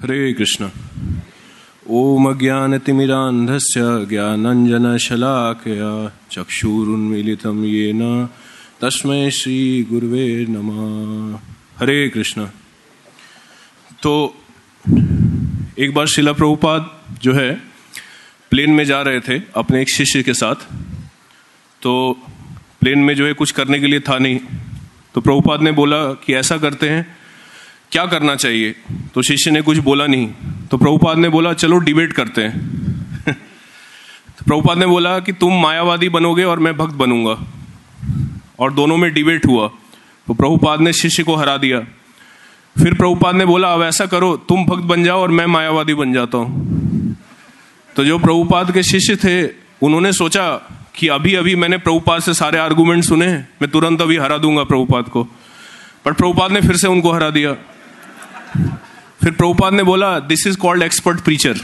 हरे कृष्ण। ओम अज्ञानतिमिरान्धस्य ज्ञानञ्जनशलाकया चक्षुरुन्मीलितं येन तस्मै श्रीगुरुवे नमः। हरे कृष्ण। तो एक बार शिला प्रभुपाद जो है, प्लेन में जा रहे थे अपने एक शिष्य के साथ। तो प्लेन में जो है कुछ करने के लिए था नहीं। तो प्रभुपाद ने बोला कि ऐसा करते हैं क्या करना चाहिए? तो शिष्य ने कुछ बोला नहीं। तो प्रभुपाद ने बोला, चलो डिबेट करते हैं. तो प्रभुपाद ने बोला कि तुम मायावादी बनोगे और मैं भक्त बनूँगा। और दोनों में डिबेट हुआ। तो प्रभुपाद ने शिष्य को हरा दिया। फिर प्रभुपाद ने बोला, अब ऐसा करो, तुम भक्त बन जाओ और मैं मायावादी बन जाता हूँ। तो जो प्रभुपाद के शिष्य थे, उन्होंने सोचा कि अभी अभी मैंने प्रभुपाद से सारे आर्गुमेंट सुने मैं तुरंत अभी हरा दूँगा प्रभुपाद को। पर प्रभुपाद ने फिर से उनको हरा दिया। फिर प्रभुपाद ने बोला this is called expert preacher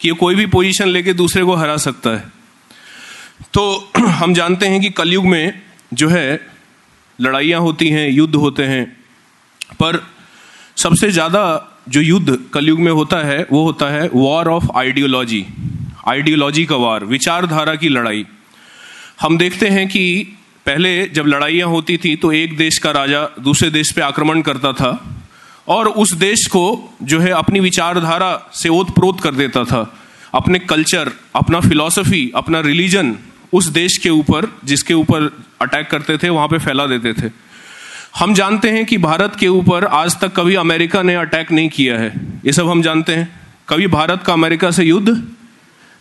कि ये कोई भी पोजीशन लेके दूसरे को हरा सकता है। तो हम जानते हैं कि कलयुग में जो है, लड़ाइयाँ होती हैं, युद्ध होते हैं। पर सबसे ज़्यादा जो युद्ध कलयुग में होता है, वो होता है वॉर ऑफ़ आइडियोलॉजी आइडियोलॉजी का वार विचारधारा की लड़ाई। हम देखते हैं कि पहले जब लड़ाइयाँ होती थी तो एक देश का राजा दूसरे देश पे आक्रमण करता था। और उस देश को जो है अपनी विचारधारा से ओत प्रोत कर देता था। अपने कल्चर अपना फिलॉसफी अपना रिलीजन उस देश के ऊपर, जिसके ऊपर अटैक करते थे, वहाँ पे फैला देते थे। हम जानते हैं कि भारत के ऊपर आज तक कभी अमेरिका ने अटैक नहीं किया है। ये सब हम जानते हैं। कभी भारत का अमेरिका से युद्ध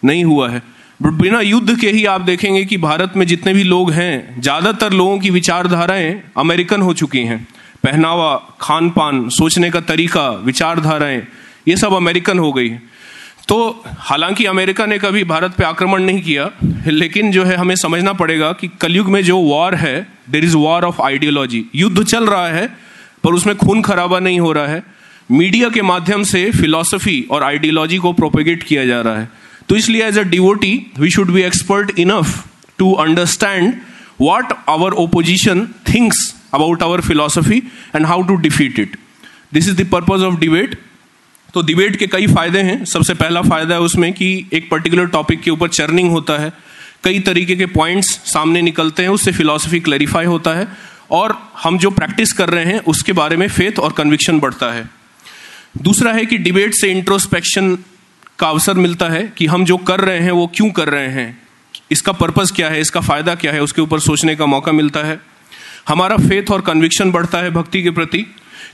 नहीं हुआ है। बिना युद्ध के ही आप देखेंगे कि भारत में जितने भी लोग हैं, ज़्यादातर लोगों की विचारधाराएँ अमेरिकन हो चुकी हैं। पहनावा खान पान सोचने का तरीका, विचारधाराएँ, ये सब अमेरिकन हो गई। तो हालाँकि अमेरिका ने कभी भारत पे आक्रमण नहीं किया, लेकिन जो है हमें समझना पड़ेगा कि कलयुग में जो वॉर है there is war of ideology युद्ध चल रहा है, पर उसमें खून खराबा नहीं हो रहा है। मीडिया के माध्यम से फिलॉसफी और आइडियोलॉजी को प्रोपेगेट किया जा रहा है। तो इसलिए as a devotee we should be expert enough to understand what our opposition thinks about our philosophy and how to defeat it this is the purpose of debate तो debate के कई फ़ायदे हैं। सबसे पहला फ़ायदा है उसमें कि एक पर्टिकुलर टॉपिक के ऊपर चर्निंग होता है। कई तरीके के पॉइंट्स सामने निकलते हैं, उससे फिलॉसफी क्लैरिफाई होता है और हम जो प्रैक्टिस कर रहे हैं, उसके बारे में फेथ और कन्विक्शन बढ़ता है। दूसरा है कि डिबेट से इंट्रोस्पेक्शन का अवसर मिलता है कि हम जो कर रहे हैं, वो क्यों कर रहे हैं। इसका पर्पज क्या है? इसका फ़ायदा क्या है? उसके ऊपर सोचने का मौका मिलता है। हमारा फेथ और कन्विक्शन बढ़ता है भक्ति के प्रति।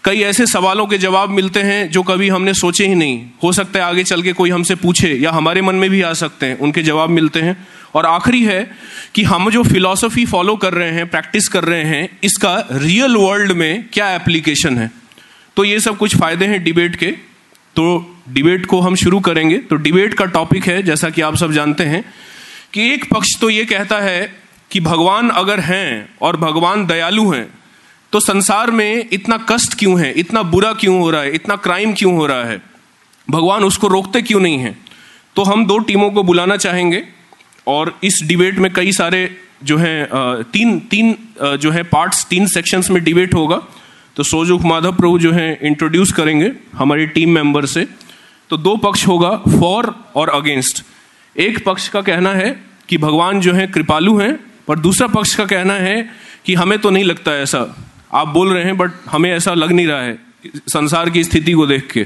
कई ऐसे सवालों के जवाब मिलते हैं जो कभी हमने सोचे ही नहीं। हो सकता है आगे चल के कोई हमसे पूछे या हमारे मन में भी आ सकते हैं, उनके जवाब मिलते हैं। और आखिरी है कि हम जो फिलॉसफी फॉलो कर रहे हैं प्रैक्टिस कर रहे हैं, इसका रियल वर्ल्ड में क्या एप्लीकेशन है? तो ये सब कुछ फ़ायदे हैं डिबेट के। तो डिबेट को हम शुरू करेंगे। तो डिबेट का टॉपिक है, जैसा कि आप सब जानते हैं, कि एक पक्ष तो ये कहता है कि भगवान अगर हैं और भगवान दयालु हैं तो संसार में इतना कष्ट क्यों है, इतना बुरा क्यों हो रहा है, इतना क्राइम क्यों हो रहा है? भगवान उसको रोकते क्यों नहीं है? तो हम दो टीमों को बुलाना चाहेंगे और इस डिबेट में कई सारे जो हैं तीन तीन जो है पार्ट्स तीन सेक्शंस में डिबेट होगा। तो सोजुख माधव प्रभु जो है इंट्रोड्यूस करेंगे हमारी टीम मेंबर से। तो दो पक्ष होगा फॉर और अगेंस्ट एक पक्ष का कहना है कि भगवान जो है, कृपालु हैं पर दूसरा पक्ष का कहना है कि हमें तो नहीं लगता ऐसा। आप बोल रहे हैं बट हमें ऐसा लग नहीं रहा है, संसार की स्थिति को देख के।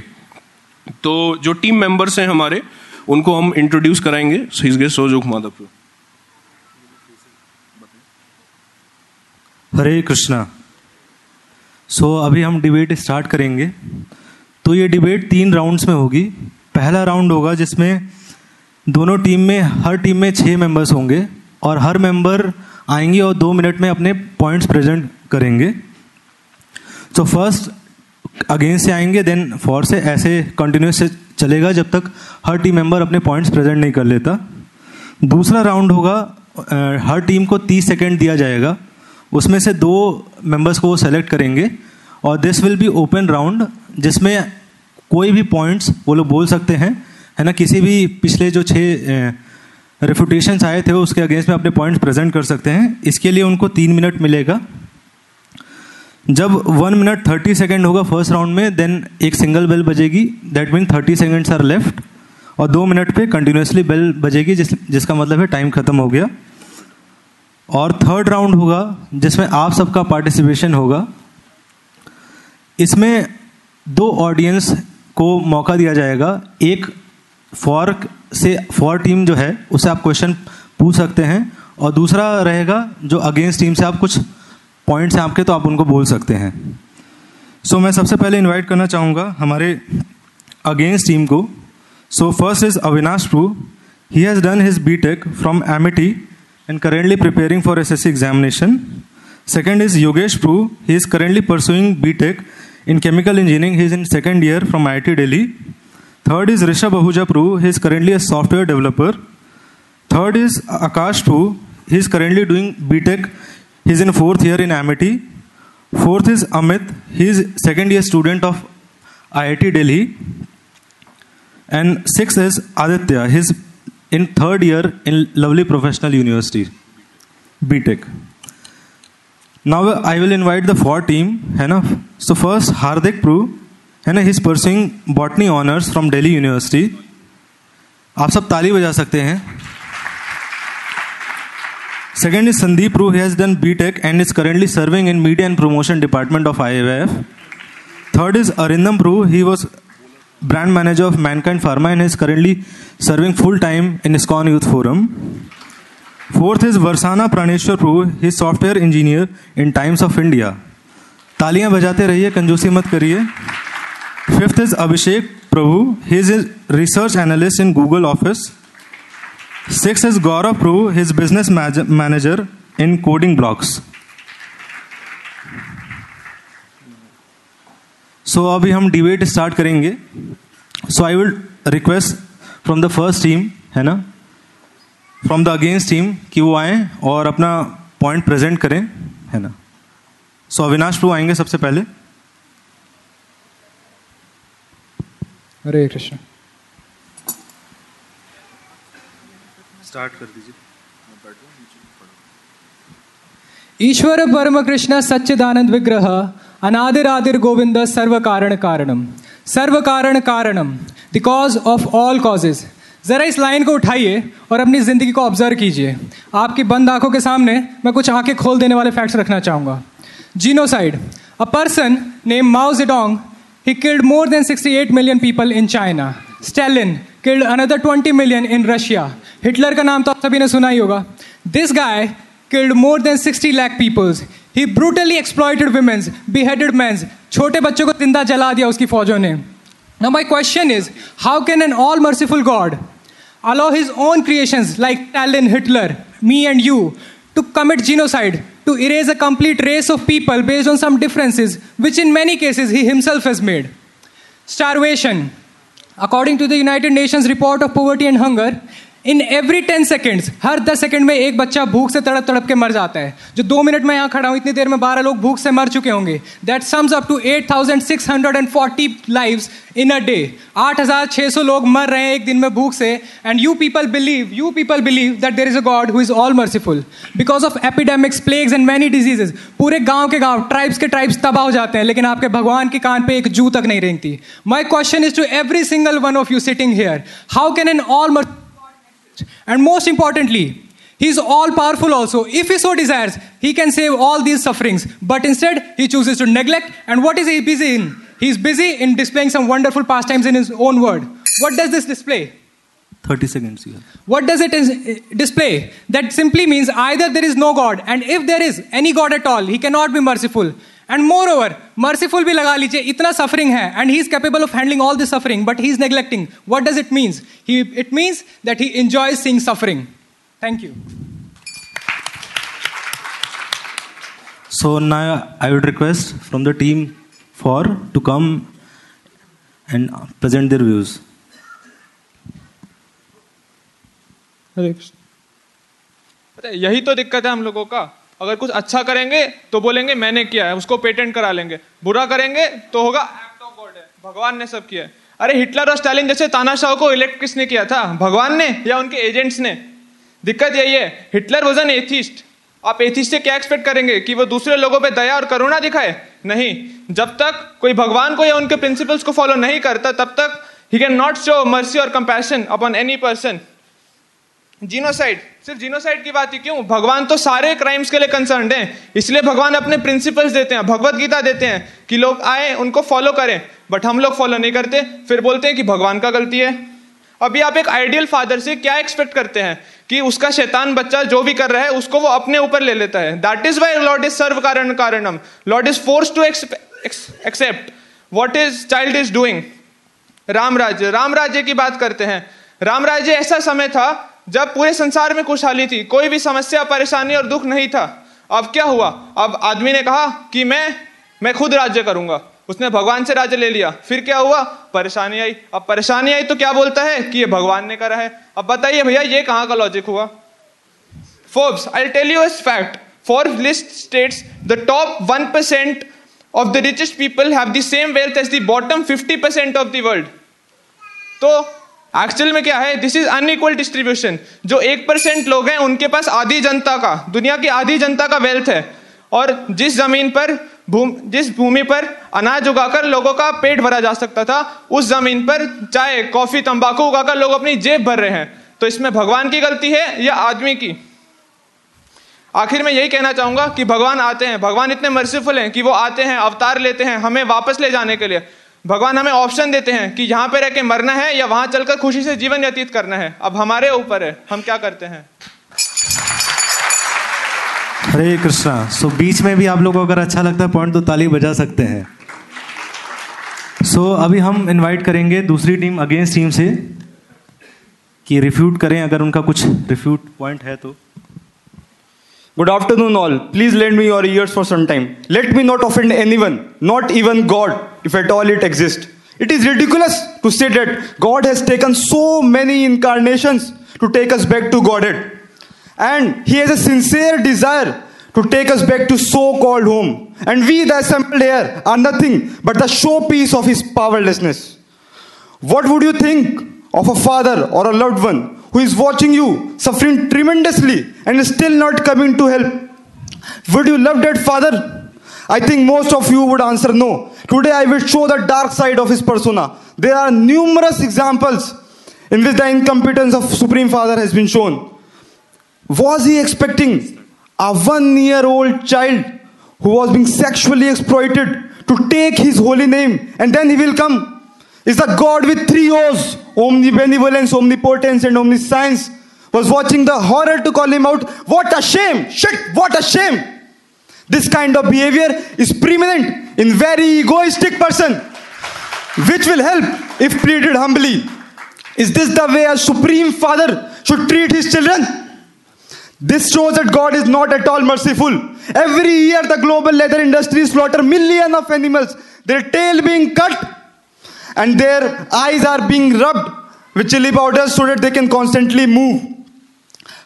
तो जो टीम मेंबर्स हैं हमारे, उनको हम इंट्रोड्यूस कराएँगे। हिजगे सोजुख माधव हरे कृष्णा। सो अभी हम डिबेट स्टार्ट करेंगे। तो ये डिबेट तीन राउंड्स में होगी। पहला राउंड होगा जिसमें दोनों टीम में, हर टीम में छः मेंबर्स होंगे। और हर मेंबर आएँगे और दो मिनट में अपने पॉइंट्स प्रेजेंट करेंगे। तो फ़र्स्ट अगेंस्ट से आएँगे देन फॉर से ऐसे कंटिन्यूस से चलेगा जब तक हर टीम मेंबर अपने पॉइंट्स प्रेजेंट नहीं कर लेता। दूसरा राउंड होगा हर टीम को 30 सेकेंड दिया जाएगा। उसमें से दो मेंबर्स को वो सेलेक्ट करेंगे और this will be open round जिसमें कोई भी पॉइंट्स वो लोग बोल सकते हैं, है ना? किसी भी पिछले जो छः रेफुटेशन आए थे, उसके अगेंस्ट में अपने पॉइंट्स प्रेजेंट कर सकते हैं। इसके लिए उनको तीन मिनट मिलेगा। जब वन मिनट थर्टी सेकेंड होगा फ़र्स्ट राउंड में देन एक single bell बजेगी। That mean thirty seconds are left और दो मिनट पे कंटिन्यूसली बेल बजेगी, जिस, जिसका मतलब है टाइम खत्म हो गया। और थर्ड राउंड होगा, जिसमें आप सबका पार्टिसिपेशन होगा। इसमें दो ऑडियंस को मौका दिया जाएगा। एक फॉर से फॉर टीम जो है उससे आप क्वेश्चन पूछ सकते हैं। और दूसरा रहेगा जो अगेंस्ट टीम से आप कुछ पॉइंट्स हैं आपके तो आप उनको बोल सकते हैं। सो so, मैं सबसे पहले इनवाइट करना चाहूँगा हमारे अगेंस्ट टीम को। So first is Avinash Pru he has done his B Tech from Amity and currently preparing for S S examination second is Yogesh Pru he is currently pursuing B Tech in chemical engineering. He is in second year I IIT Delhi. Third is Rishabh Ahuja Pru. He is currently a software developer. Third is Akash Pru. He is currently doing BTech. He is in fourth year in Amity. Fourth is Amit. He is second year student of IIT Delhi. And sixth is Aditya. He is in third year in lovely professional university, BTech. Now I will invite the four team. Enough. So first Hardik Pru. है ना his pursuing botany honours from Delhi university आप सब ताली बजा सकते हैं। Second is Sandeep Pru has done B Tech and is currently serving in media and promotion department of I third is Arindam Pru he was brand manager of Mankind pharma and is currently serving full time in ISKCON youth forum fourth is Varsana Praneshwar Pru he software engineer in Times of India तालियाँ बजाते रहिए, कंजूसी मत करिए। Fifth is Abhishek Prabhu he is research analyst in Google office six is Gaurav Prabhu his business manager in coding blocks so अभी हम debate start करेंगे. So I will request from the first team है ना? From the against team कि वो आए और अपना पॉइंट प्रेजेंट करें है ना? सो so, अविनाश प्रभु आएँगे सबसे पहले. हरे कृष्ण। स्टार्ट कर दीजिए। ईश्वर परम कृष्ण सच्चिदानंद विग्रह अनादिर आदिर गोविंद सर्व कारण कारणम। सर्व कारण कारणम the cause of all causes ज़रा इस लाइन को उठाइए और अपनी ज़िंदगी को ऑब्ज़र्व कीजिए। आपकी बंद आँखों के सामने मैं कुछ आँखें खोल देने वाले फैक्ट्स रखना चाहूँगा। Genocide a person name Mao Zedong he killed more then 68 million people in China Stalin killed another 20 million in Russia Hitler का नाम तो आप सभी ने सुना ही होगा this guy killed more then 60 lakh peoples he brutally exploited womens beheaded mens छोटे बच्चों को जिंदा जला दिया उसकी फौजों ने Now, my question is how can an all merciful God allow his own creations like Stalin, Hitler, me, and you to commit genocide, to erase a complete race of people based on some differences, which in many cases he himself has made. Starvation. According to the United Nations report of poverty and hunger, in every ten seconds हर दस second में एक बच्चा भूख से तड़प तड़प के मर जाता है। जो दो मिनट में यहाँ खड़ा हूँ, इतनी देर में बारह लोग भूख से मर चुके होंगे। That sums up to eight thousand six hundred and forty live in a day आठ हज़ार छः सौ लोग मर रहे हैं एक दिन में भूख से। And you people believe you people believe that there is a God who is all merciful because of epidemics plagues and many diseases पूरे गाँव के गाँव ट्राइब्स के ट्राइब्स तबाह हो जाते हैं। लेकिन आपके भगवान के कान पे एक जू तक नहीं रेंगती। My question is to every single one of you sitting here how can an all mercy And most importantly, He is all powerful also. If He so desires, He can save all these sufferings. But instead, He chooses to neglect. And what is He busy in? He is busy in displaying some wonderful pastimes in His own word. What does this display? 30 seconds. Yeah. What does it eh, display? That simply means either there is no God, and if there is any God at all, He cannot be merciful. And moreover merciful भी लगा लीजिए इतना suffering है and he is capable of handling all this suffering but he is neglecting what does it means he it means that he enjoying suffering thank you So now I would request from the team for to come and present their views. यही तो दिक्कत है हम लोगों का। अगर कुछ अच्छा करेंगे तो बोलेंगे, मैंने किया है, उसको पेटेंट करा लेंगे। बुरा करेंगे तो होगा एक्ट ऑफ़ गॉड है, भगवान ने सब किया है। अरे, हिटलर और स्टालिन जैसे तानाशाह को इलेक्ट किसने किया था? भगवान ने या उनके एजेंट्स ने? दिक्कत यही है, हिटलर वॉज़ एन एथिस्ट आप एथिस्ट से क्या एक्सपेक्ट करेंगे कि वो दूसरे लोगों पे दया और करुणा दिखाए? नहीं। जब तक कोई भगवान को या उनके प्रिंसिपल्स को फॉलो नहीं करता, तब तक he can not show mercy और compassion upon any person genocide सिर्फ़ जीनोसाइड की बात ही क्यों? भगवान तो सारे क्राइम्स के लिए कंसर्न हैं। इसलिए भगवान अपने प्रिंसिपल्स देते हैं, भगवत गीता देते हैं कि लोग आए, उनको फॉलो करें। बट हम लोग फॉलो नहीं करते, फिर बोलते हैं कि भगवान का गलती है। अभी आप एक आइडियल फादर से क्या एक्सपेक्ट करते हैं? कि उसका शैतान बच्चा जो भी कर रहा है, उसको वो अपने ऊपर ले लेता है। That is why Lord is सर्व कारण कारणम। Lord is force to accept what is child is doing Ram Rajya Ram Rajya की बात करते हैं। राम राज्य ऐसा समय था जब पूरे संसार में खुशहाली थी, कोई भी समस्या, परेशानी और दुख नहीं था। अब क्या हुआ? अब आदमी ने कहा कि मैं मैं खुद राज्य करूँगा। उसने भगवान से राज्य ले लिया। फिर क्या हुआ? परेशानी आई। अब परेशानी आई तो क्या बोलता है कि ये भगवान ने करा है? अब बताइए भैया, ये कहाँ का लॉजिक हुआ? फोर्ब्स आई टेल यू इस fact Forbes list states the top one percent of the richest people have the same wealth as the bottom fifty percent of the world तो एक्चुअल में क्या है? दिस इज़ अनइक्वल डिस्ट्रीब्यूशन जो एक percent लोग हैं, उनके पास आधी जनता का, दुनिया की आधी जनता का वेल्थ है। और जिस ज़मीन पर भूम, जिस भूमि पर अनाज उगाकर लोगों का पेट भरा जा सकता था, उस ज़मीन पर चाय, कॉफ़ी, तंबाकू उगाकर लोग अपनी जेब भर रहे हैं। तो इसमें भगवान की गलती है या आदमी की? आखिर में यही कहना चाहूँगा कि भगवान आते हैं। भगवान इतने मर्सीफुल हैं कि वो आते हैं, अवतार लेते हैं हमें वापस ले जाने के लिए। भगवान हमें ऑप्शन देते हैं कि यहाँ पे रह के मरना है या वहाँ चलकर खुशी से जीवन व्यतीत करना है। अब हमारे ऊपर है। हम क्या करते हैं? हरे कृष्णा। सो बीच में भी आप लोगों को अगर अच्छा लगता है पॉइंट तो ताली बजा सकते हैं। सो so, अभी हम इनवाइट करेंगे दूसरी टीम अगेंस्ट टीम से कि रिफ्यूट करें। अगर उनका कुछ रिफ्यूट पॉइंट है तो। Good afternoon, all. Please lend me your ears for some time. Let me not offend anyone, not even God, if at all it exists. It is ridiculous to say that God has taken so many incarnations to take us back to Godhead. And He has a sincere desire to take us back to so called home. And we, the assembled here, are nothing but the showpiece of His powerlessness. What would you think of a father or a loved one who is watching you suffering tremendously and still not coming to help? Would you love that father? I think most of you would answer no. Today I will show the dark side of his persona. There are numerous examples in which the incompetence of Supreme Father has been shown. Was he expecting a one year old child who was being sexually exploited to take his holy name and then he will come? Is the God with three O's, omnibenevolence, omnipotence, and omniscience, was watching the horror to call him out? What a shame! Shit, what a shame! This kind of behavior is preeminent in very egoistic person, which will help if treated humbly. Is this the way a supreme father should treat his children? This shows that God is not at all merciful. Every year, the global leather industry slaughter millions of animals, their tail being cut and their eyes are being rubbed with chili powder so that they can constantly move.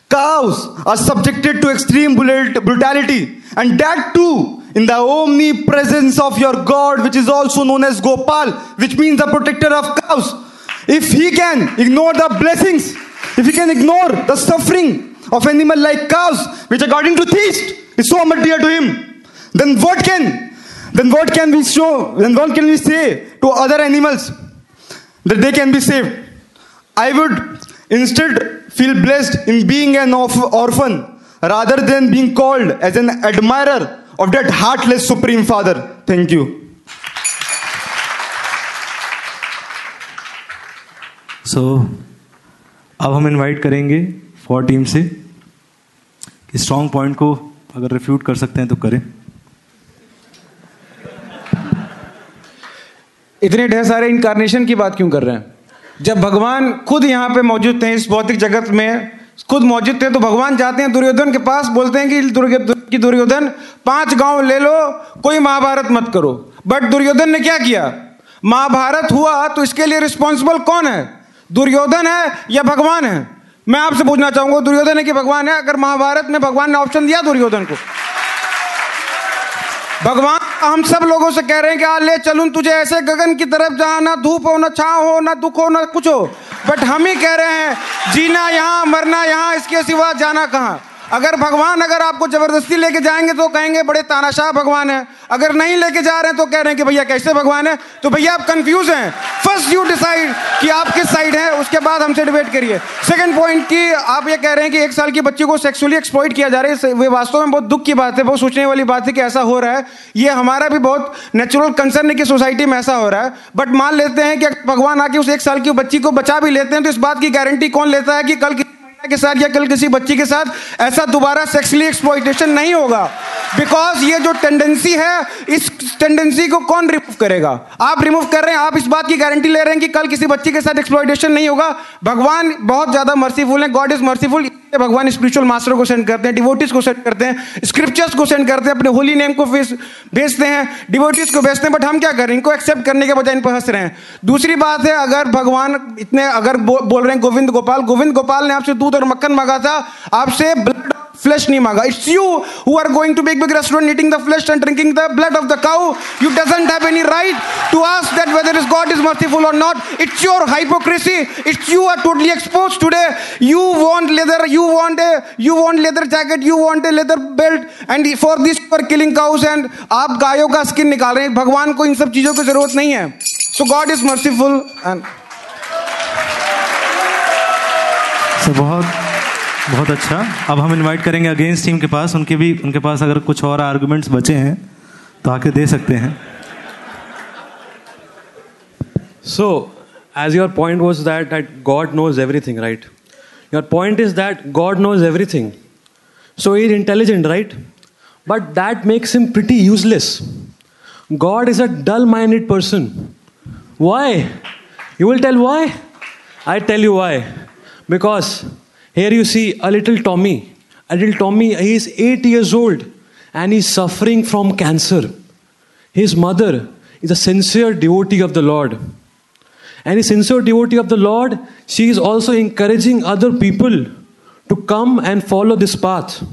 Cows are subjected to extreme brutality, and that too in the omnipresence of your God, which is also known as Gopal, which means the protector of cows. If he can ignore the blessings, if he can ignore the suffering of animal like cows, which according to theist is so much dear to him, then what can then what can we show then what can we say to other animals that they can be saved? I would instead feel blessed in being an orphan rather than being called as an admirer of that heartless Supreme Father. Thank you. so, अब हम invite करेंगे four team से कि strong point को अगर refute कर सकते हैं तो करें इतने ढेर सारे इनकारनेशन की बात क्यों कर रहे हैं? जब भगवान खुद यहाँ पे मौजूद थे, इस भौतिक जगत में खुद मौजूद थे तो भगवान जाते हैं दुर्योधन के पास, बोलते हैं कि दुर्योधन कि दुर्योधन, पाँच गाँव ले लो, कोई महाभारत मत करो। बट दुर्योधन ने क्या किया? महाभारत हुआ तो इसके लिए रिस्पॉन्सिबल कौन है? दुर्योधन है या भगवान है? मैं आपसे पूछना चाहूँगा, दुर्योधन है कि भगवान है? अगर महाभारत में भगवान ने ऑप्शन दिया दुर्योधन को। भगवान, हम सब लोगों से कह रहे हैं कि, आ ले चलूँ तुझे ऐसे गगन की तरफ़ जहाँ ना धूप हो, ना छाव हो, ना दुख हो, ना कुछ हो। बट हम ही कह रहे हैं, जीना यहाँ, मरना यहाँ, इसके सिवा जाना कहाँ? अगर भगवान अगर आपको ज़बरदस्ती लेके जाएँगे तो कहेंगे, बड़े तानाशाह भगवान है। अगर नहीं लेके जा रहे हैं तो कह रहे हैं कि, भैया, कैसे भगवान है? तो भैया, आप कंफ्यूज हैं। फ़र्स्ट यू डिसाइड कि आप किस साइड हैं, उसके बाद हमसे डिबेट करिए। सेकंड पॉइंट कि आप ये कह रहे हैं कि एक साल की बच्ची को सेक्सुअली एक्सप्लॉइट किया जा रहा है वे वास्तव में बहुत दुख की बात है, बहुत सोचने वाली बात है कि ऐसा हो रहा है। ये हमारा भी बहुत नेचुरल कंसर्न है कि सोसाइटी में ऐसा हो रहा है। बट मान लेते हैं कि भगवान आके उस एक साल की बच्ची को बचा भी लेते हैं तो इस बात की गारंटी कौन लेता है कि कल के साथ या कल किसी बच्ची के साथ ऐसा दोबारा सेक्सुअली एक्सप्लॉइटेशन नहीं होगा। बिकॉज़ ये जो टेंडेंसी है, इस टेंडेंसी को कौन रिमूव करेगा? आप रिमूव कर रहे हैं, आप इस बात की गारंटी ले रहे हैं कि कल किसी बच्ची के साथ एक्सप्लॉइटेशन नहीं होगा। भगवान बहुत ज़्यादा मर्सीफुल है गॉड इज़ मर्सीफुल भगवान स्पिरिचुअल मास्टर को सेंड करते हैं डिवोटिस को सेंड करते हैं स्क्रिप्चर्स को सेंड करते हैं, अपने होली नेम को भेज- भेजते हैं डिवोटिस को भेजते हैं बट हम क्या करें इनको एक्सेप्ट करने के बजाय इन पर हंस रहे हैं। दूसरी बात है, अगर भगवान इतने, अगर बोल रहे हैं गोविंद गोपाल गोविंद गोपाल ने आपसे दूध और मक्खन मांगा था, आपसे blood फ्लेश नहीं मांगा it's you who are going to big big restaurant eating the flesh and drinking the blood of the cow you doesn't have any right to ask that whether is God is merciful और not it's your hypocrisy it's you are totally exposed today you want leather you want a you want leather jacket you want a leather belt and for this you are killing cows and आप गायों का skin निकाल रहे हैं भगवान को इन सब चीजों की जरूरत नहीं है so God is merciful and so बहुत बहुत अच्छा। अब हम इनवाइट करेंगे अगेंस्ट टीम के पास। उनके भी उनके पास अगर कुछ और आर्गुमेंट्स बचे हैं तो आके दे सकते हैं। So as your point was that that God knows everything right your point is that God knows everything so is intelligent right but that makes him pretty useless God is a dull minded person why you will tell why I tell you why because here you see a little Tommy. A little Tommy, he is eight years old and he's suffering from cancer. His mother is a sincere devotee of the Lord. And a sincere devotee of the Lord, she is also encouraging other people to come and follow this path.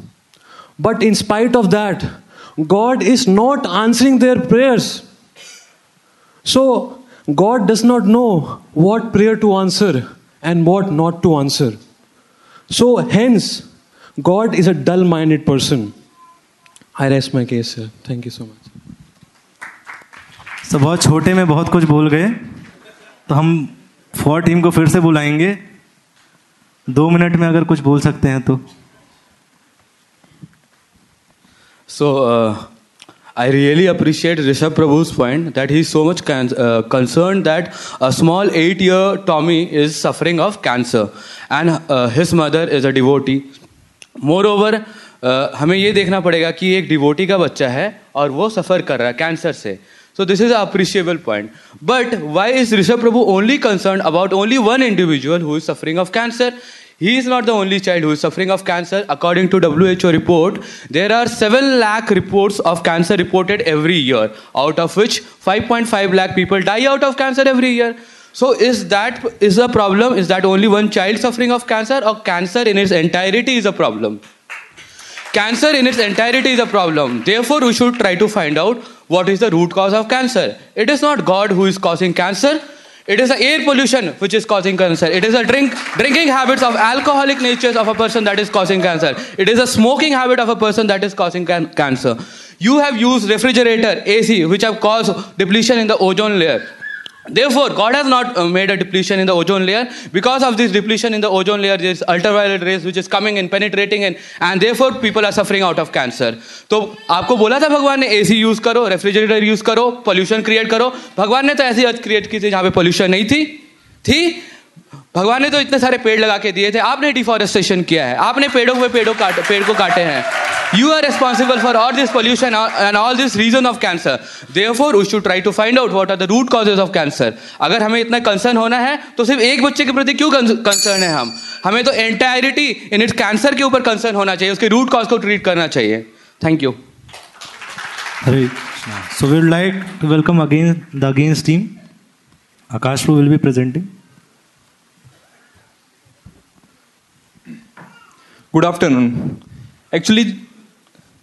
But in spite of that, God is not answering their prayers. So, God does not know what prayer to answer and what not to answer. So, hence, God is a dull minded person. I rest my case, sir. Thank you so much. सब बहुत छोटे में बहुत कुछ बोल गए तो हम फॉर टीम को फिर से बुलाएँगे दो मिनट में अगर कुछ बोल सकते हैं तो So, uh, I really appreciate Rishabh Prabhu's point that he's so much can- uh, concerned that a small eight year Tommy is suffering of cancer and uh, his mother is a devotee. Moreover, uh, हमें ये देखना पड़ेगा कि एक devotee का बच्चा है और वो सफ़र कर रहा है कैंसर से So this is an appreciable point. But why is Rishabh Prabhu only concerned about only one individual who is suffering of cancer? He is not the only child who is suffering of cancer. According to WHO report, there are 7 lakh reports of cancer reported every year, out of which 5.5 lakh people die out of cancer every year. So is that is a problem? Is that only one child suffering of cancer or cancer in its entirety is a problem? Cancer in its entirety is a problem. Therefore, we should try to find out what is the root cause of cancer. It is not God who is causing cancer. It is the air pollution which is causing cancer. It is the drink, drinking habits of alcoholic natures of a person that is causing cancer. It is a smoking habit of a person that is causing can- cancer. You have used refrigerator, AC, which have caused depletion in the ozone layer. Therefore, God has not uh, made a depletion in the ozone layer. Because of this depletion in the ozone layer, there is ultraviolet rays which is coming in, penetrating in, and therefore people are suffering out of cancer. तो आपको बोला था भगवान ने AC use करो refrigerator use करो pollution create करो भगवान ने तो ऐसी अर्थ क्रिएट की थी जहाँ पे पोल्यूशन नहीं थी थी भगवान ने तो इतने सारे पेड़ लगा के दिए थे। आपने डिफॉरेस्टेशन किया है। आपने पेड़ों पे पेड़ों काट, पेड़ को काटे हैं। You are responsible for all this pollution and all this reason of cancer therefore we should try to find out what are the root causes of cancer अगर हमें इतना कंसर्न होना है तो सिर्फ़ एक बच्चे के प्रति क्यों कंसर्न है हम? हमें तो एंटायरिटी इन इट्स कैंसर के ऊपर कंसर्न होना चाहिए। उसके रूट कॉज को ट्रीट करना चाहिए। Thank you Hare so we like to welcome again the against team Akash will be presenting good afternoon actually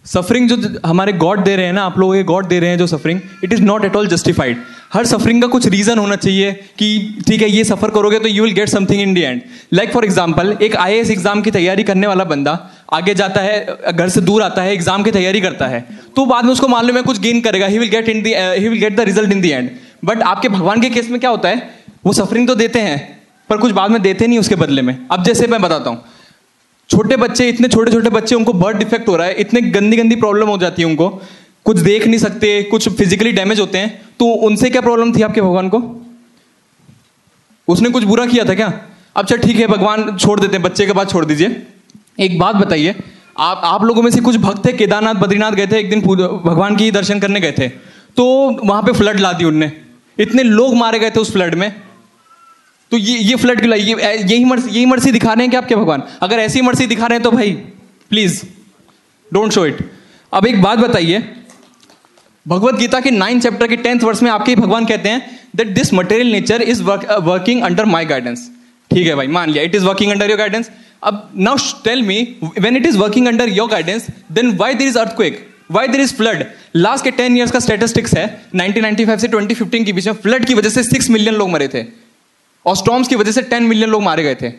suffering जो हमारे गॉड दे रहे हैं ना, आप लोग ये गॉड दे रहे हैं जो suffering it is not at all justified her suffering का कुछ रीजन होना चाहिए कि ठीक है, ये सफ़र करोगे तो you will get something in the end like for example एक आईएएस एग्ज़ाम की तैयारी करने वाला बंदा आगे जाता है, घर से दूर आता है एग्ज़ाम की तैयारी करता है तो बाद में उसको मालूम है कुछ गेन करेगा he will get in the he will get the result in the end but आपके भगवान के केस में क्या होता है? वो सफरिंग तो देते हैं, पर कुछ बाद में देते नहीं उसके बदले में. अब जैसे मैं बताता हूँ छोटे बच्चे, इतने छोटे छोटे बच्चे, उनको बर्थ डिफेक्ट हो रहा है, इतने गंदी गंदी प्रॉब्लम हो जाती है उनको, कुछ देख नहीं सकते, कुछ फिजिकली डैमेज होते हैं तो उनसे क्या प्रॉब्लम थी आपके भगवान को? उसने कुछ बुरा किया था क्या? अब चल ठीक है, भगवान छोड़ देते हैं, बच्चे के बाद छोड़ दीजिए। एक बात बताइए, आप आप लोगों में से कुछ भक्त थे? केदारनाथ, बद्रीनाथ गए थे, एक दिन भगवान की दर्शन करने गए थे तो वहाँ पे फ्लड ला दी उनने। इतने लोग मारे गए थे उस फ्लड में। तो ये ये फ्लड क्यों लाई? यही मर्सी यही मर्सी दिखा रहे हैं कि आपके भगवान? अगर ऐसी मर्सी दिखा रहे हैं तो भाई प्लीज़ डोंट शो इट अब एक बात बताइए। भगवत गीता के नाइन चैप्टर के टेंथ वर्ष में आपके ही भगवान कहते हैं that this material nature is working under my guidance ठीक है भाई, मान लिया it is working under your guidance अब now tell me when it is working under your guidance then why there is earthquake why there is flood last के ten years का statistics है 1995 से 2015 के बीच में फ्लड की वजह से सिक्स मिलियन लोग मरे थे। और स्टॉम्स की वजह से टेन मिलियन लोग मारे गए थे.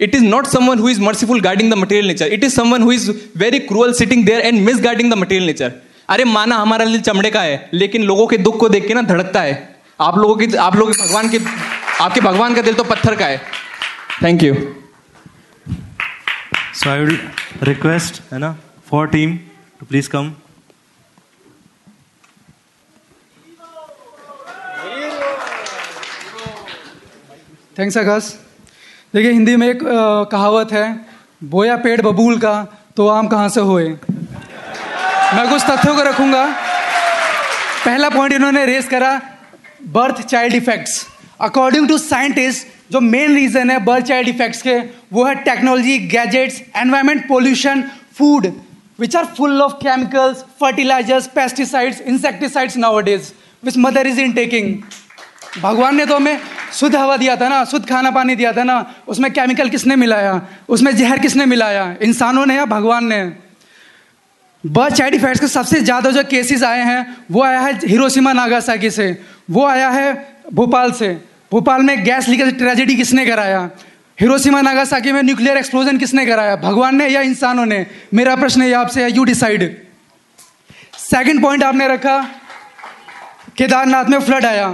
It is not someone who is merciful guarding the material nature it is someone who is very cruel sitting there and misguarding the material nature अरे माना हमारा दिल चमड़े का है, लेकिन लोगों के दुख को देख के ना धड़कता है. आप लोगों की, आप लोगों के भगवान के, आपके भगवान का दिल तो पत्थर का है. Thank you so I request है ना for team to please come thanks Akash देखिए हिंदी में एक अ, कहावत है बोया पेड़ बबूल का तो आम कहाँ से होए? मैं कुछ तथ्यों को रखूँगा। पहला पॉइंट इन्होंने रेस करा birth child effects according to scientist जो मेन रीजन है बर्थ चाइल्ड इफेक्ट्स के वो है technology gadgets environment pollution food which are full of chemicals fertilizers pesticides insecticides nowadays which mother is in taking भगवान ने तो हमें शुद्ध हवा दिया था ना, शुद्ध खाना पानी दिया था ना, उसमें केमिकल किसने मिलाया? उसमें जहर किसने मिलाया? इंसानों ने या भगवान ने? बर्थ चाइल्ड इफेक्ट्स के सबसे ज़्यादा जो केसेस आए हैं, वो आया है हिरोशिमा नागासाकी से, वो आया है भोपाल से। भोपाल में गैस लीकेज ट्रेजेडी किसने कराया? हिरोशिमा नागासाकी में न्यूक्लियर एक्सप्लोजन किसने कराया? भगवान ने या इंसानों ने? मेरा प्रश्न ये आपसे है यू डिसाइड सेकंड पॉइंट आपने रखा, केदारनाथ में फ्लड आया।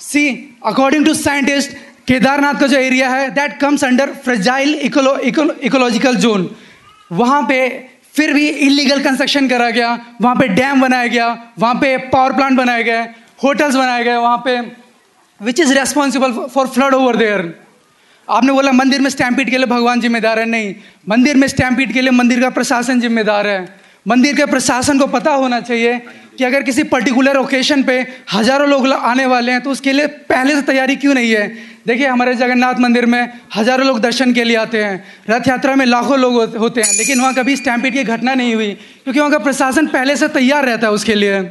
See according to scientist Kedarnath का जो एरिया है that comes under fragile ecological zone वहाँ पे फिर भी इलीगल कंस्ट्रक्शन करा गया, वहाँ पे डैम बनाया गया, वहाँ पे पावर प्लांट बनाए गए होटल्स बनाए गए वहाँ पे which is responsible for flood over there आपने बोला मंदिर में स्टैम्पीड के लिए भगवान जिम्मेदार है? नहीं. मंदिर में स्टैम्पीड के लिए मंदिर का प्रशासन जिम्मेदार है. मंदिर के प्रशासन को पता होना चाहिए कि अगर किसी पर्टिकुलर ओकेशन पे हज़ारों लोग आने वाले हैं तो उसके लिए पहले से तैयारी क्यों नहीं है? देखिए, हमारे जगन्नाथ मंदिर में हज़ारों लोग दर्शन के लिए आते हैं। रथ यात्रा में लाखों लोग होते- हैं, लेकिन वहाँ कभी स्टैम्पीड की घटना नहीं हुई, क्योंकि वहाँ का प्रशासन पहले से तैयार रहता है उसके लिए।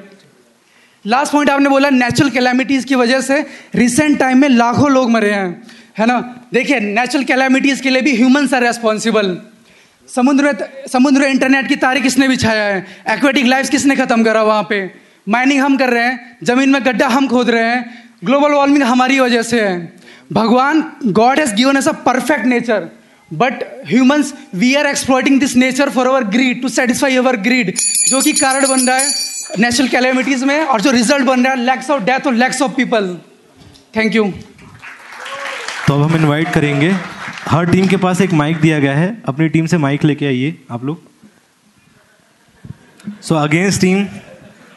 लास्ट पॉइंट आपने बोला नेचुरल कैलामिटीज की वजह से रिसेंट टाइम में लाखों लोग मरे हैं, है ना? देखिए नेचुरल कैलामिटीज के लिए भी ह्यूमन्स आर रेस्पॉन्सिबल समुद्र में समुद्र में इंटरनेट की तारे किसने बिछाया है? एक्वेटिक लाइफ किसने खत्म करा वहाँ पे? माइनिंग हम कर रहे हैं, ज़मीन में गड्ढा हम खोद रहे हैं ग्लोबल वार्मिंग हमारी वजह से है। भगवान God has given us a perfect nature but humans we are exploiting this nature for our greed to satisfy our greed जो कि कारण बन रहा है नेचुरल कैलेमिटीज में, और जो रिज़ल्ट बन रहा है लैक्स ऑफ़ डेथ और lakhs of people thank you तो अब हम इनवाइट करेंगे। हर टीम के पास एक माइक दिया गया है। अपनी टीम से माइक लेके आइए आप लोग। सो अगेंस्ट टीम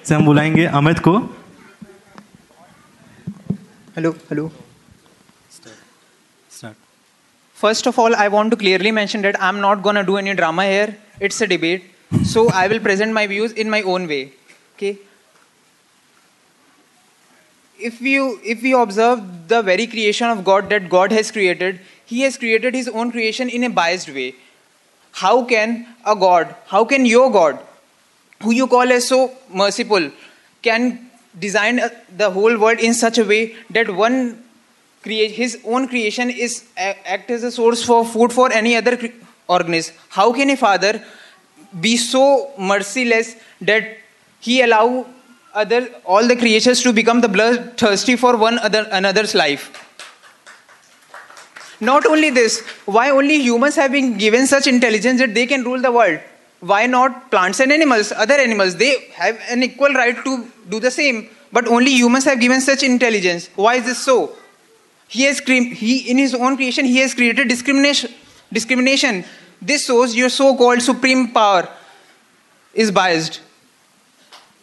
से हम बुलाएँगे अमित को। Hello hello first of all I want to clearly mention that I am not gonna do any drama here it's a debate so I will present my views in my own way okay if you if you observe the very creation of God that God has created He has created His own creation in a biased way. How can a God, how can your God, who you call as so merciful, can design uh, the whole world in such a way that one create his own creation is act as a source for food for any other organism how can a father be so merciless that he allow other all the creatures to become the blood thirsty for one other another's life. Not only this, why only humans have been given such intelligence that they can rule the world? Why not plants and animals, other animals? They have an equal right to do the same, but only humans have given such intelligence. Why is this so? He has cre- he in his own creation he has created discrimination. Discrimination. This shows your so-called supreme power is biased.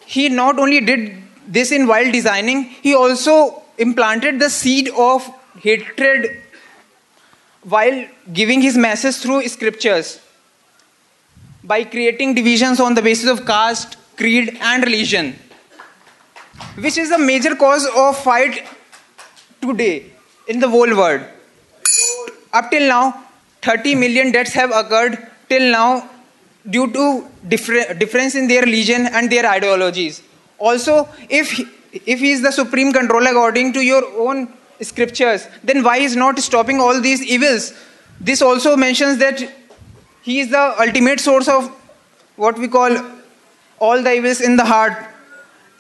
He not only did this in while designing, he also implanted the seed of hatred while giving his message through scriptures by creating divisions on the basis of caste, creed, and religion, which is a major cause of fight today in the whole world. Up till now, 30 million deaths have occurred till now due to differ- difference in their religion and their ideologies. Also, if if he is the supreme controller according to your own scriptures, then why is not stopping all these evils? This also mentions that he is the ultimate source of what we call all the evils in the heart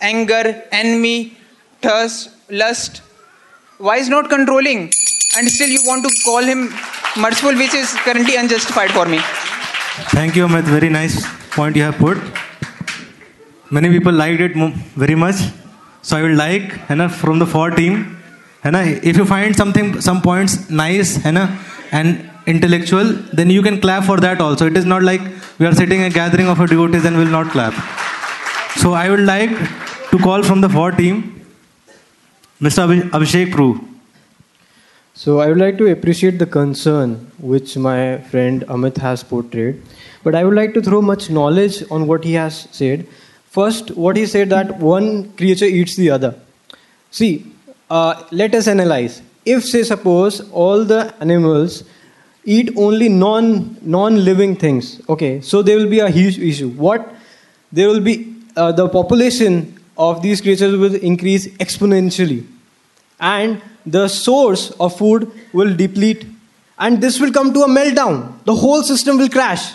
anger, envy, thirst, lust. Why is not controlling? And still you want to call him merciful, which is currently unjustified for me. Thank you, Amit. Very nice point you have put. Many people liked it very much. So I would like, ना, from the four team, है ना, if you find something, some points nice, है ना, and intellectual, then you can clap for that also. It is not like we are sitting a gathering of a devotees and will not clap. So I would like to call from the four team, Mr. Abhi- Abhishek Prue. So I would like to appreciate the concern which my friend Amit has portrayed, but I would like to throw much knowledge on what he has said. First, what he said that one creature eats the other. See, uh, let us analyze. If say suppose all the animals eat only non non-living things, okay, so there will be a huge issue. What? There will be uh, the population of these creatures will increase exponentially. And the source of food will deplete. And this will come to a meltdown. The whole system will crash.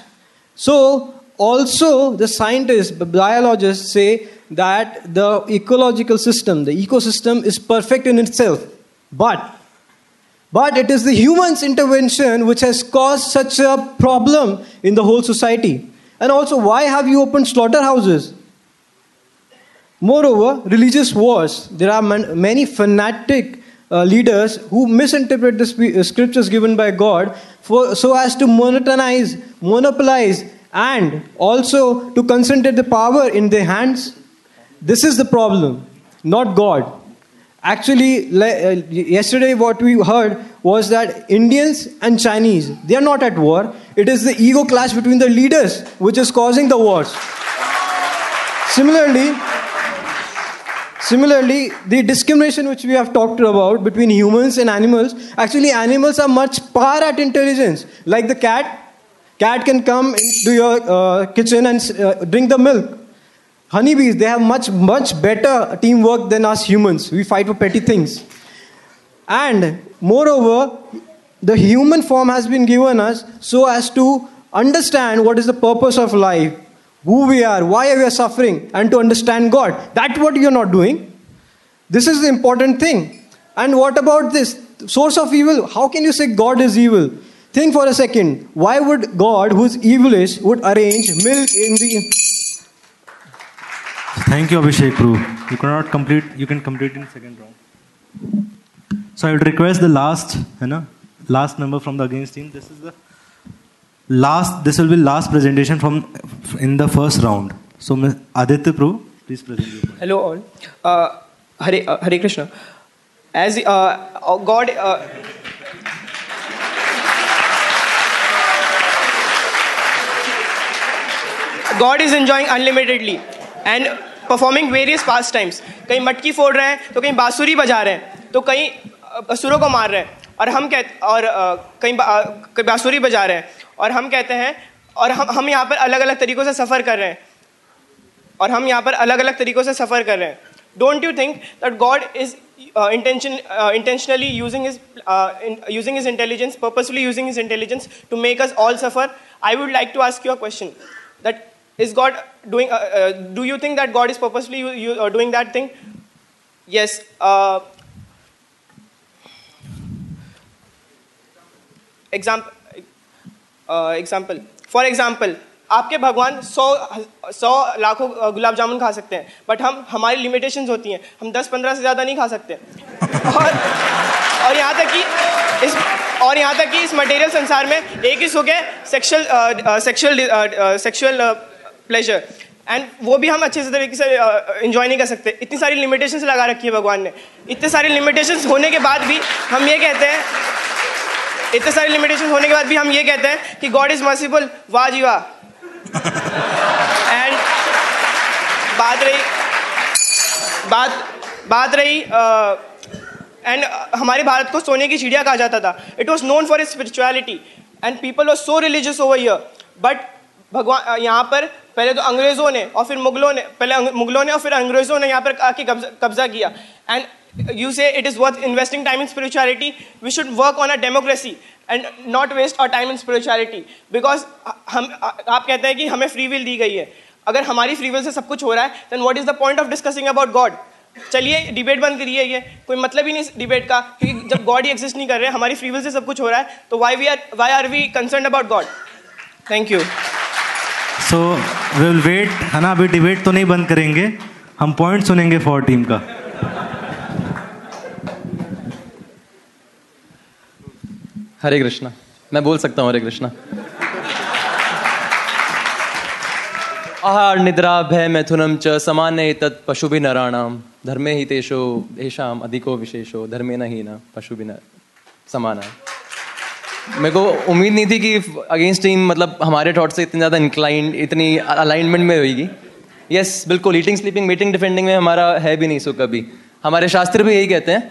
So also the scientists the biologists say that the ecological system the ecosystem is perfect in itself but but it is the human's intervention which has caused such a problem in the whole society and also why have you opened slaughterhouses Moreover, religious wars. There are man- many fanatic uh, leaders who misinterpret the uh, scriptures given by God for, so as to monetize, monopolize, and also to concentrate the power in their hands. This is the problem, not God. Actually, uh, yesterday what we heard was that Indians and Chinese they are not at war. It is the ego clash between the leaders which is causing the wars. Similarly, Similarly, the discrimination which we have talked about between humans and animals, actually animals are much par at intelligence. Like the cat, cat can come into your uh, kitchen and uh, drink the milk. Honeybees, they have much, much better teamwork than us humans. We fight for petty things. And moreover, the human form has been given us so as to understand what is the purpose of life, who we are, why we are suffering, and to understand God. That's what you're not doing. This is the important thing. And what about this source of evil? How can you say God is evil? Think for a second. Why would God, who's evilish, would arrange milk in the Thank you, Abhishek Prue. You cannot complete. You can complete in second round. So I would request the last, you know, last member from the against team. This is the last. This will be last presentation from in the first round. So Ms. Aditya Prue, please present. Your point. Hello all. Uh, Hare, uh, Hare Krishna. As uh, uh, God. Uh, God is enjoying unlimitedly and various various times कहीं मटकी फोड़ रहे हैं तो कहीं बांसुरी बजा रहे हैं तो कहीं असुरों को मार रहे हैं। और हम कहते और कहीं बा- बांसुरी बजा रहे हैं। और हम कहते हैं, और हम हम यहाँ पर अलग अलग तरीकों से सफ़र कर रहे हैं। और हम यहाँ पर अलग अलग तरीकों से सफ़र कर रहे हैं। Don't you think that God is intention intentionally using his using his intelligence purposefully using his intelligence to make us all suffer I would like to ask you a question that is God doing? Uh, uh, do you think that God is purposely you, you, uh, doing that thing? Yes. Uh, example. Uh, example. For example, आपके भगवान सौ सौ लाखों गुलाब जामुन खा सकते हैं but हम हमारी लिमिटेशंस होती हैं हम दस पंद्रह से ज़्यादा नहीं खा सकते और और यहाँ तक कि इस और यहाँ तक कि इस मटेरियल संसार में एक ही सुख है sexual sexual sexual pleasure and वो भी हम अच्छे से तरीके से इंजॉय नहीं कर सकते। इतनी सारी लिमिटेशंस लगा रखी है भगवान ने। इतने सारी लिमिटेशंस होने के बाद भी हम ये कहते हैं, इतने सारे लिमिटेशन होने के बाद भी हम ये कहते हैं कि गॉड इज़ मर्सीफुल वाह जी वाह। एंड बात रही, बात बात रही एंड हमारे भारत को सोने की चिड़िया कहा जाता था। It was known for spirituality and people was so religious over year but भगवान यहाँ पर पहले तो अंग्रेज़ों ने और फिर मुगलों ने, पहले मुगलों ने और फिर अंग्रेज़ों ने यहाँ पर आके कब्जा किया। And you say it is worth investing time in spirituality we should work on a democracy and not waste our time in spirituality because हम, आप कहते हैं कि हमें फ्री विल दी गई है। अगर हमारी फ्री विल से सब कुछ हो रहा है then what is the point of discussing about God चलिए डिबेट बंद करिए ये। कोई मतलब ही नहीं डिबेट का, क्योंकि जब गॉड ही एग्जिस्ट नहीं कर रहे, हमारी फ्री विल से सब कुछ हो रहा है तो why we are why are we concern about God thank you so will wait है ना? अभी डिबेट तो नहीं बंद करेंगे. हम पॉइंट सुनेंगे फॉर टीम का. हरे कृष्णा. मैं बोल सकता हूँ हरे कृष्णा. आहार निद्रा भय मैथुनम च समान्य तत् पशु भी नराणाम धर्मे ही तेषो येषाम अधिको विशेषो. धर्मे न ही न पशु भी न समाना मेरे को उम्मीद नहीं थी कि अगेंस्ट टीम मतलब हमारे थॉट से इतनी ज़्यादा इंक्लाइंड इतनी अलाइनमेंट में होगी यस बिल्कुल ईटिंग स्लीपिंग मीटिंग डिफेंडिंग में हमारा है भी नहीं सो कभी। हमारे शास्त्र भी यही कहते हैं।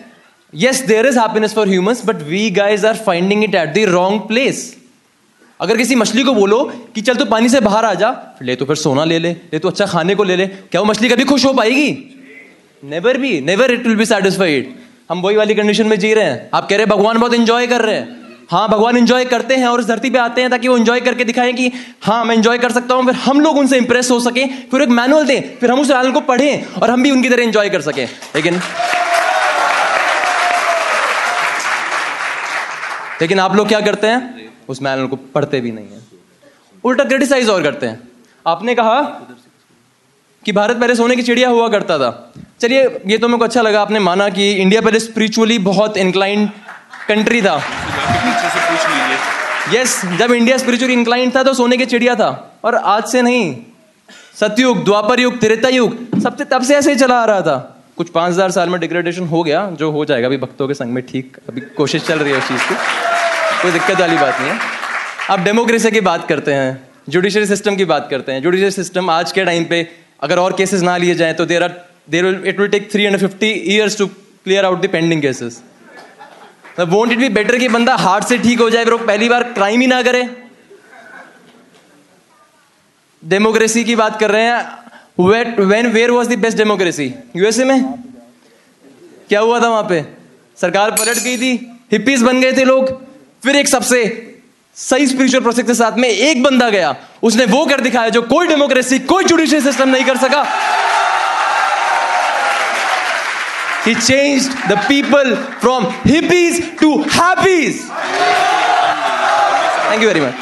Yes there is happiness for humans but we guys are finding it at the wrong place अगर किसी मछली को बोलो कि चल तू पानी से बाहर आ जा, ले तो फिर सोना ले ले ले तो अच्छा खाने को ले ले, क्या वो मछली कभी खुश हो पाएगी? नेवर भी never it will be satisfied हम वही वाली कंडीशन में जी रहे हैं। आप कह रहे हैं, भगवान बहुत इंजॉय कर रहे हैं। हाँ भगवान इंजॉय करते हैं और इस धरती पे आते हैं ताकि वो इंजॉय करके दिखाएँ कि हाँ मैं इंजॉय कर सकता हूँ, फिर हम लोग उनसे इंप्रेस हो सके, फिर एक मैनुअल दें, फिर हम उस मैनुअल को पढ़ें और हम भी उनकी तरह इंजॉय कर सकें। लेकिन लेकिन आप लोग क्या करते हैं? उस मैनुअल को पढ़ते भी नहीं है। उल्टा क्रिटिसाइज और करते हैं। आपने कहा कि भारत पहले सोने की चिड़िया हुआ करता था। चलिए, ये तो मेरे को अच्छा लगा, आपने माना कि इंडिया पहले स्पिरिचुअली बहुत इंक्लाइंड कंट्री था। यस जब इंडिया स्पिरिचुअली इंक्लाइंड था तो सोने की चिड़िया था। और आज से नहीं सतयुग द्वापर युग त्रेता युग सबसे तब से ऐसे ही चला आ रहा था। कुछ पाँच हज़ार साल में डिग्रेडेशन हो गया जो हो जाएगा। अभी भक्तों के संग में ठीक अभी कोशिश चल रही है उस चीज़ की। कोई दिक्कत वाली बात नहीं है। अब डेमोक्रेसी की बात करते हैं जुडिशरी सिस्टम की बात करते हैं। जुडिशरी सिस्टम आज के टाइम पे अगर और केसेस ना लिए जाएँ तो there are there it will take three hundred fifty years to clear out the pending cases won't it be better कि बंदा हार्ट से ठीक हो जाए, फिर वो पहली बार क्राइम ही ना करे? डेमोक्रेसी की बात कर रहे हैं। Wait when where was the best democracy USA में? क्या हुआ था वहाँ पे? सरकार पलट गई थी हिप्पीज बन गए थे लोग। फिर एक सबसे सही स्पिरिचुअल प्रोसेस के साथ में एक बंदा गया। उसने वो कर दिखाया जो कोई डेमोक्रेसी कोई जुडिशियल सिस्टम नहीं कर सका। He changed the people from hippies to happies. Thank you very much.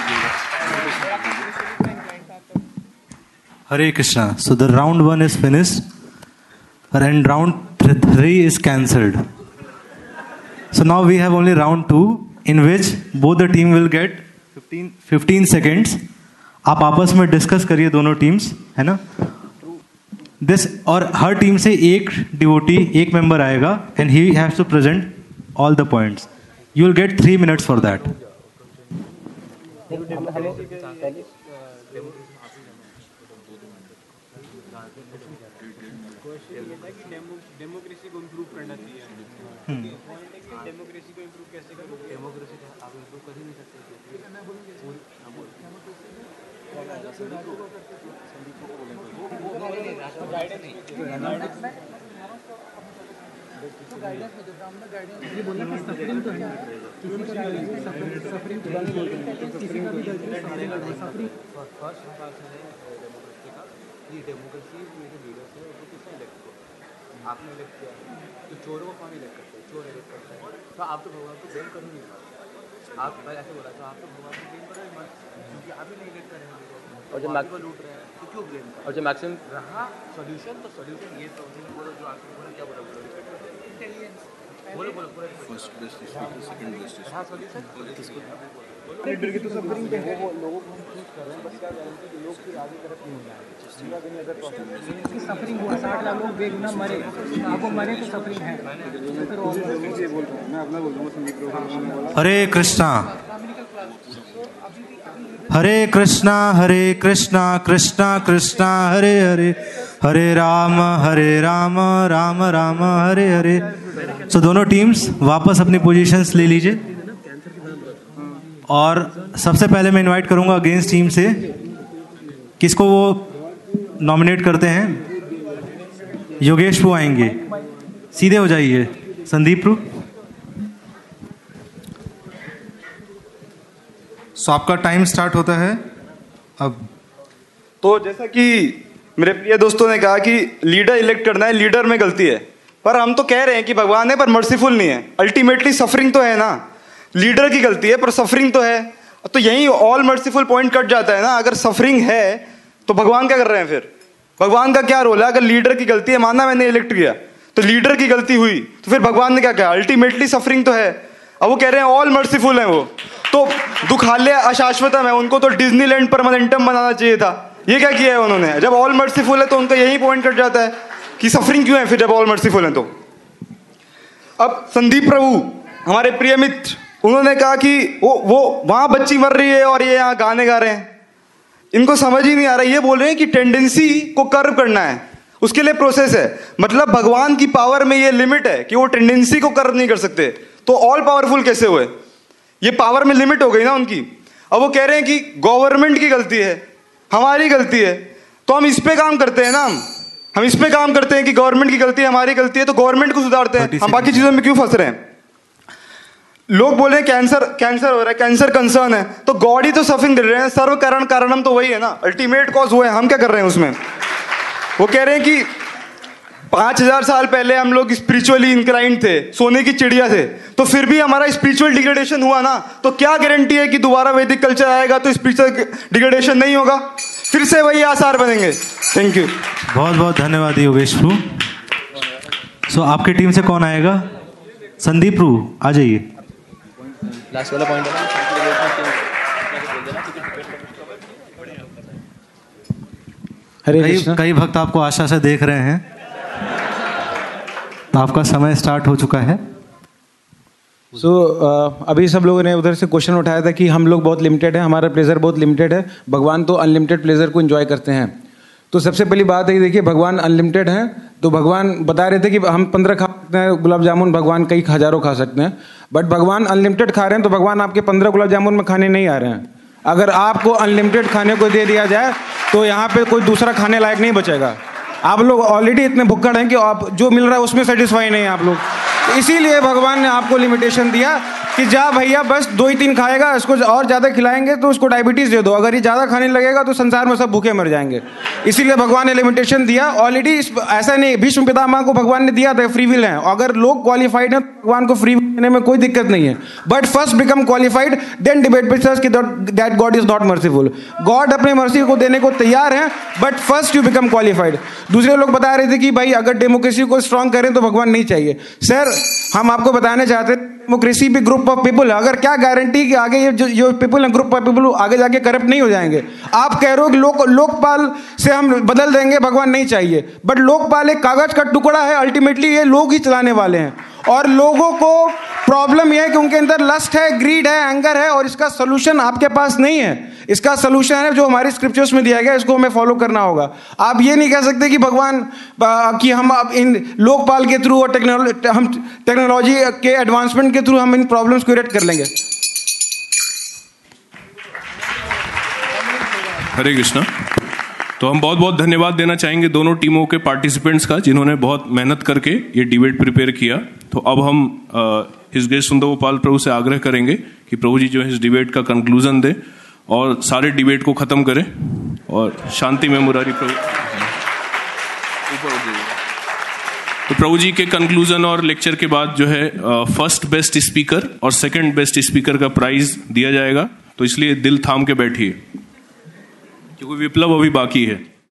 Hare Krishna. So the round one is finished, and round th- three is cancelled. So now we have only round two, in which both the team will get 15, 15 seconds. आप आपस में discuss करिए दोनों teams है ना this और हर team से एक डिवोटी एक मेंबर आएगा and he have to present all the points you will get three minutes for that democracy को इम्प्रूव करना चाहिए डेमोक्रेसी को कैसे करो डेमोक्रेसी आप इम्प्रूव कर ही नहीं सकते डेमोक्रेसी मेरे लीडर्स है वो किसने इलेक्ट किया आपने इलेक्ट किया तो चोरों को कौन इलेक्ट करते हैं चोर इलेक्ट करते हैं तो आप तो भगवान को ब्लेम करो नहीं आप ऐसे बोला तो आप तो भगवान को ब्लेम करो ही मत। क्योंकि आप ही नहीं इलेक्ट करें और जब आप मैक- को लूट रहे हैं। तो क्यों ब्लेम और जब मैक्सिमम रहा सॉल्यूशन तो सॉल्यूशन ये तो बोलो जो आपने बोला क्या बोला बोलो बोलो first best speaker second best हाँ। सॉल्यूशन लीडर की तो सफरिंग पे वो लोगों को चूज़ कर रहे हैं बस क्या गारंटी कि लोग फिर आगे तरफ़ नहीं जाएँगे। पूरा दिन अदर प्रॉब्लम सफरिंग हुआ साठ लाख लोग बेगुना मरे। आपको मरे तो सफरिंग है। बोल रहा मैं अपना बोल रहा संदीप रोहन हरे कृष्णा। हरे कृष्णा हरे कृष्णा कृष्णा कृष्णा, हरे हरे। हरे राम हरे राम राम राम, हरे हरे। सो दोनों टीम्स वापस अपनी पोजीशंस ले लीजिए। और सबसे पहले मैं इनवाइट करूँगा अगेंस्ट टीम से। किसको वो नॉमिनेट करते हैं? योगेश प्रू आएँगे। सीधे हो जाइए। संदीप प्रू। सो आपका टाइम स्टार्ट होता है? अब। तो जैसा कि मेरे प्रिय दोस्तों ने कहा कि लीडर इलेक्ट करना है लीडर में गलती है। पर हम तो कह रहे हैं कि भगवान है, पर मर्सीफुल नहीं है। अल्टीमेटली सफरिंग तो है ना। लीडर की गलती है, पर सफरिंग तो है। तो यही ऑल मर्सीफुल पॉइंट कट जाता है ना। अगर सफरिंग है तो भगवान क्या कर रहे हैं फिर? भगवान का क्या रोल है? अगर लीडर की गलती है, माना मैंने इलेक्ट किया तो लीडर की गलती हुई तो फिर भगवान ने क्या कहा? अल्टीमेटली सफरिंग तो है। अब वो कह रहे हैं ऑल मर्सीफुल है वो। दुखालय अशाश्वतम है, उनको तो डिज्नीलैंड परमानेंटम बनाना चाहिए था। ये क्या किया है उन्होंने? जब ऑल मर्सीफुल है तो उनका यही पॉइंट कट जाता है कि सफरिंग क्यों है फिर जब ऑल मर्सीफुल है तो। अब संदीप प्रभु, हमारे प्रिय मित्र, उन्होंने कहा कि वो वो, वहाँ बच्ची मर रही है और ये यहाँ गाने गा रहे हैं। इनको समझ ही नहीं आ रहा, ये बोल रहे हैं कि टेंडेंसी को कर्व करना है। उसके लिए प्रोसेस है। मतलब भगवान की पावर में ये लिमिट है कि वो टेंडेंसी को कर्व नहीं कर सकते। तो ऑल पावरफुल कैसे हुए? ये पावर में लिमिट हो गई ना उनकी। अब वो कह रहे हैं कि गवर्नमेंट की गलती है, हमारी गलती है। तो हम इस पे काम करते हैं ना हम। हम इस पे काम करते हैं कि गवर्नमेंट की गलती है, हमारी गलती है तो गवर्नमेंट को सुधारते हैं। हम बाकी चीज़ों में क्यों फंस रहे हैं? लोग बोल रहे हैं कैंसर कैंसर हो रहा है कैंसर कंसर्न है। तो गॉड ही तो सफिंग दे रहे हैं। सर्व कारण कारणम तो वही है ना। अल्टीमेट कॉज वो है। हम क्या कर रहे हैं उसमें? वो कह रहे हैं कि पाँच हज़ार साल पहले हम लोग स्पिरिचुअली इंक्लाइंड थे सोने की चिड़िया थे। तो फिर भी हमारा स्पिरिचुअल डिग्रेडेशन हुआ ना तो क्या गारंटी है कि दोबारा वैदिक कल्चर आएगा तो स्पिरिचुअल डिग्रेडेशन नहीं होगा? फिर से वही आसार बनेंगे। थैंक यू बहुत बहुत धन्यवाद योगेश प्रू सो आपकी टीम से कौन आएगा? संदीप प्रू आ जाइए। लास्ट वाला पॉइंट हरे कई कई भक्त आपको आशा से देख रहे हैं। आपका समय स्टार्ट हो चुका है। सो so, uh, अभी सब लोगों ने उधर से क्वेश्चन उठाया था कि हम लोग बहुत लिमिटेड है हमारा प्लेजर बहुत लिमिटेड है भगवान तो अनलिमिटेड प्लेजर को एंजॉय करते हैं। तो सबसे पहली बात है देखिए भगवान अनलिमिटेड हैं तो भगवान बता रहे थे कि हम पंद्रह खा सकते हैं गुलाब जामुन भगवान कई हज़ारों खा सकते हैं। बट भगवान अनलिमिटेड खा रहे हैं तो भगवान आपके पंद्रह गुलाब जामुन में खाने नहीं आ रहे हैं। अगर आपको अनलिमिटेड खाने को दे दिया जाए तो यहाँ पे कोई दूसरा खाने लायक नहीं बचेगा। आप लोग ऑलरेडी इतने भुक्कड़ हैं कि आप जो मिल रहा है उसमें सेटिस्फाई नहीं है आप लोग। तो इसीलिए भगवान ने आपको लिमिटेशन दिया। कि जा भैया, बस दो ही तीन खाएगा इसको और ज़्यादा खिलाएँगे तो उसको डायबिटीज़ दे दो। अगर ये ज़्यादा खाने लगेगा तो संसार में सब भूखे मर जाएँगे। इसीलिए भगवान ने लिमिटेशन दिया। ऑलरेडी ऐसा नहीं भीष्म पितामह को भगवान ने दिया था फ्री विल है। अगर लोग क्वालिफाइड हैं, भगवान को फ्री देने में कोई दिक्कत नहीं है। But first become qualified then debate कि that God is not merciful God अपने मर्सी को देने को तैयार है but first you become qualified दूसरे लोग बता रहे थे कि भाई, अगर डेमोक्रेसी को स्ट्रांग करें तो भगवान नहीं चाहिए। सर हम आपको बताना चाहते हैं डेमोक्रेसी भी ग्रुप ऑफ़ पीपल है। अगर क्या गारंटी कि आगे ये जो, जो पीपल है ग्रुप ऑफ़ पीपल आगे जाके करप्ट नहीं हो जाएँगे? आप कह रहे हो कि लोक लोकपाल से हम बदल देंगे भगवान नहीं चाहिए। बट लोकपाल एक कागज़ का टुकड़ा है अल्टीमेटली ये लोग ही चलाने वाले हैं। और लोगों को प्रॉब्लम यह है कि उनके अंदर लस्ट है ग्रीड है एंगर है और इसका सोल्यूशन आपके पास नहीं है। इसका सोल्यूशन है जो हमारे स्क्रिप्चर्स में दिया गया इसको हमें फॉलो करना होगा। आप ये नहीं कह सकते कि भगवान कि हम अब इन लोकपाल के थ्रू और टेक्नोलॉजी हम टेक्नोलॉजी के एडवांसमेंट के थ्रू हम इन प्रॉब्लम्स को क्रिएट कर लेंगे। हरे कृष्णा। तो हम बहुत बहुत धन्यवाद देना चाहेंगे दोनों टीमों के पार्टिसिपेंट्स का, जिन्होंने बहुत मेहनत करके ये डिबेट प्रिपेयर किया तो अब हम हिज ग्रेस सुंदर गोपाल प्रभु से आग्रह करेंगे कि प्रभु जी जो है इस डिबेट का कंक्लूजन दे और सारे डिबेट को खत्म करें और शांति में मुरारी प्रभु। तो प्रभु जी के कंक्लूजन और लेक्चर के बाद जो है फ़र्स्ट बेस्ट स्पीकर और सेकंड बेस्ट स्पीकर का प्राइज दिया जाएगा तो इसलिए दिल थाम के बैठिए क्योंकि विप्लव अभी बाकी है।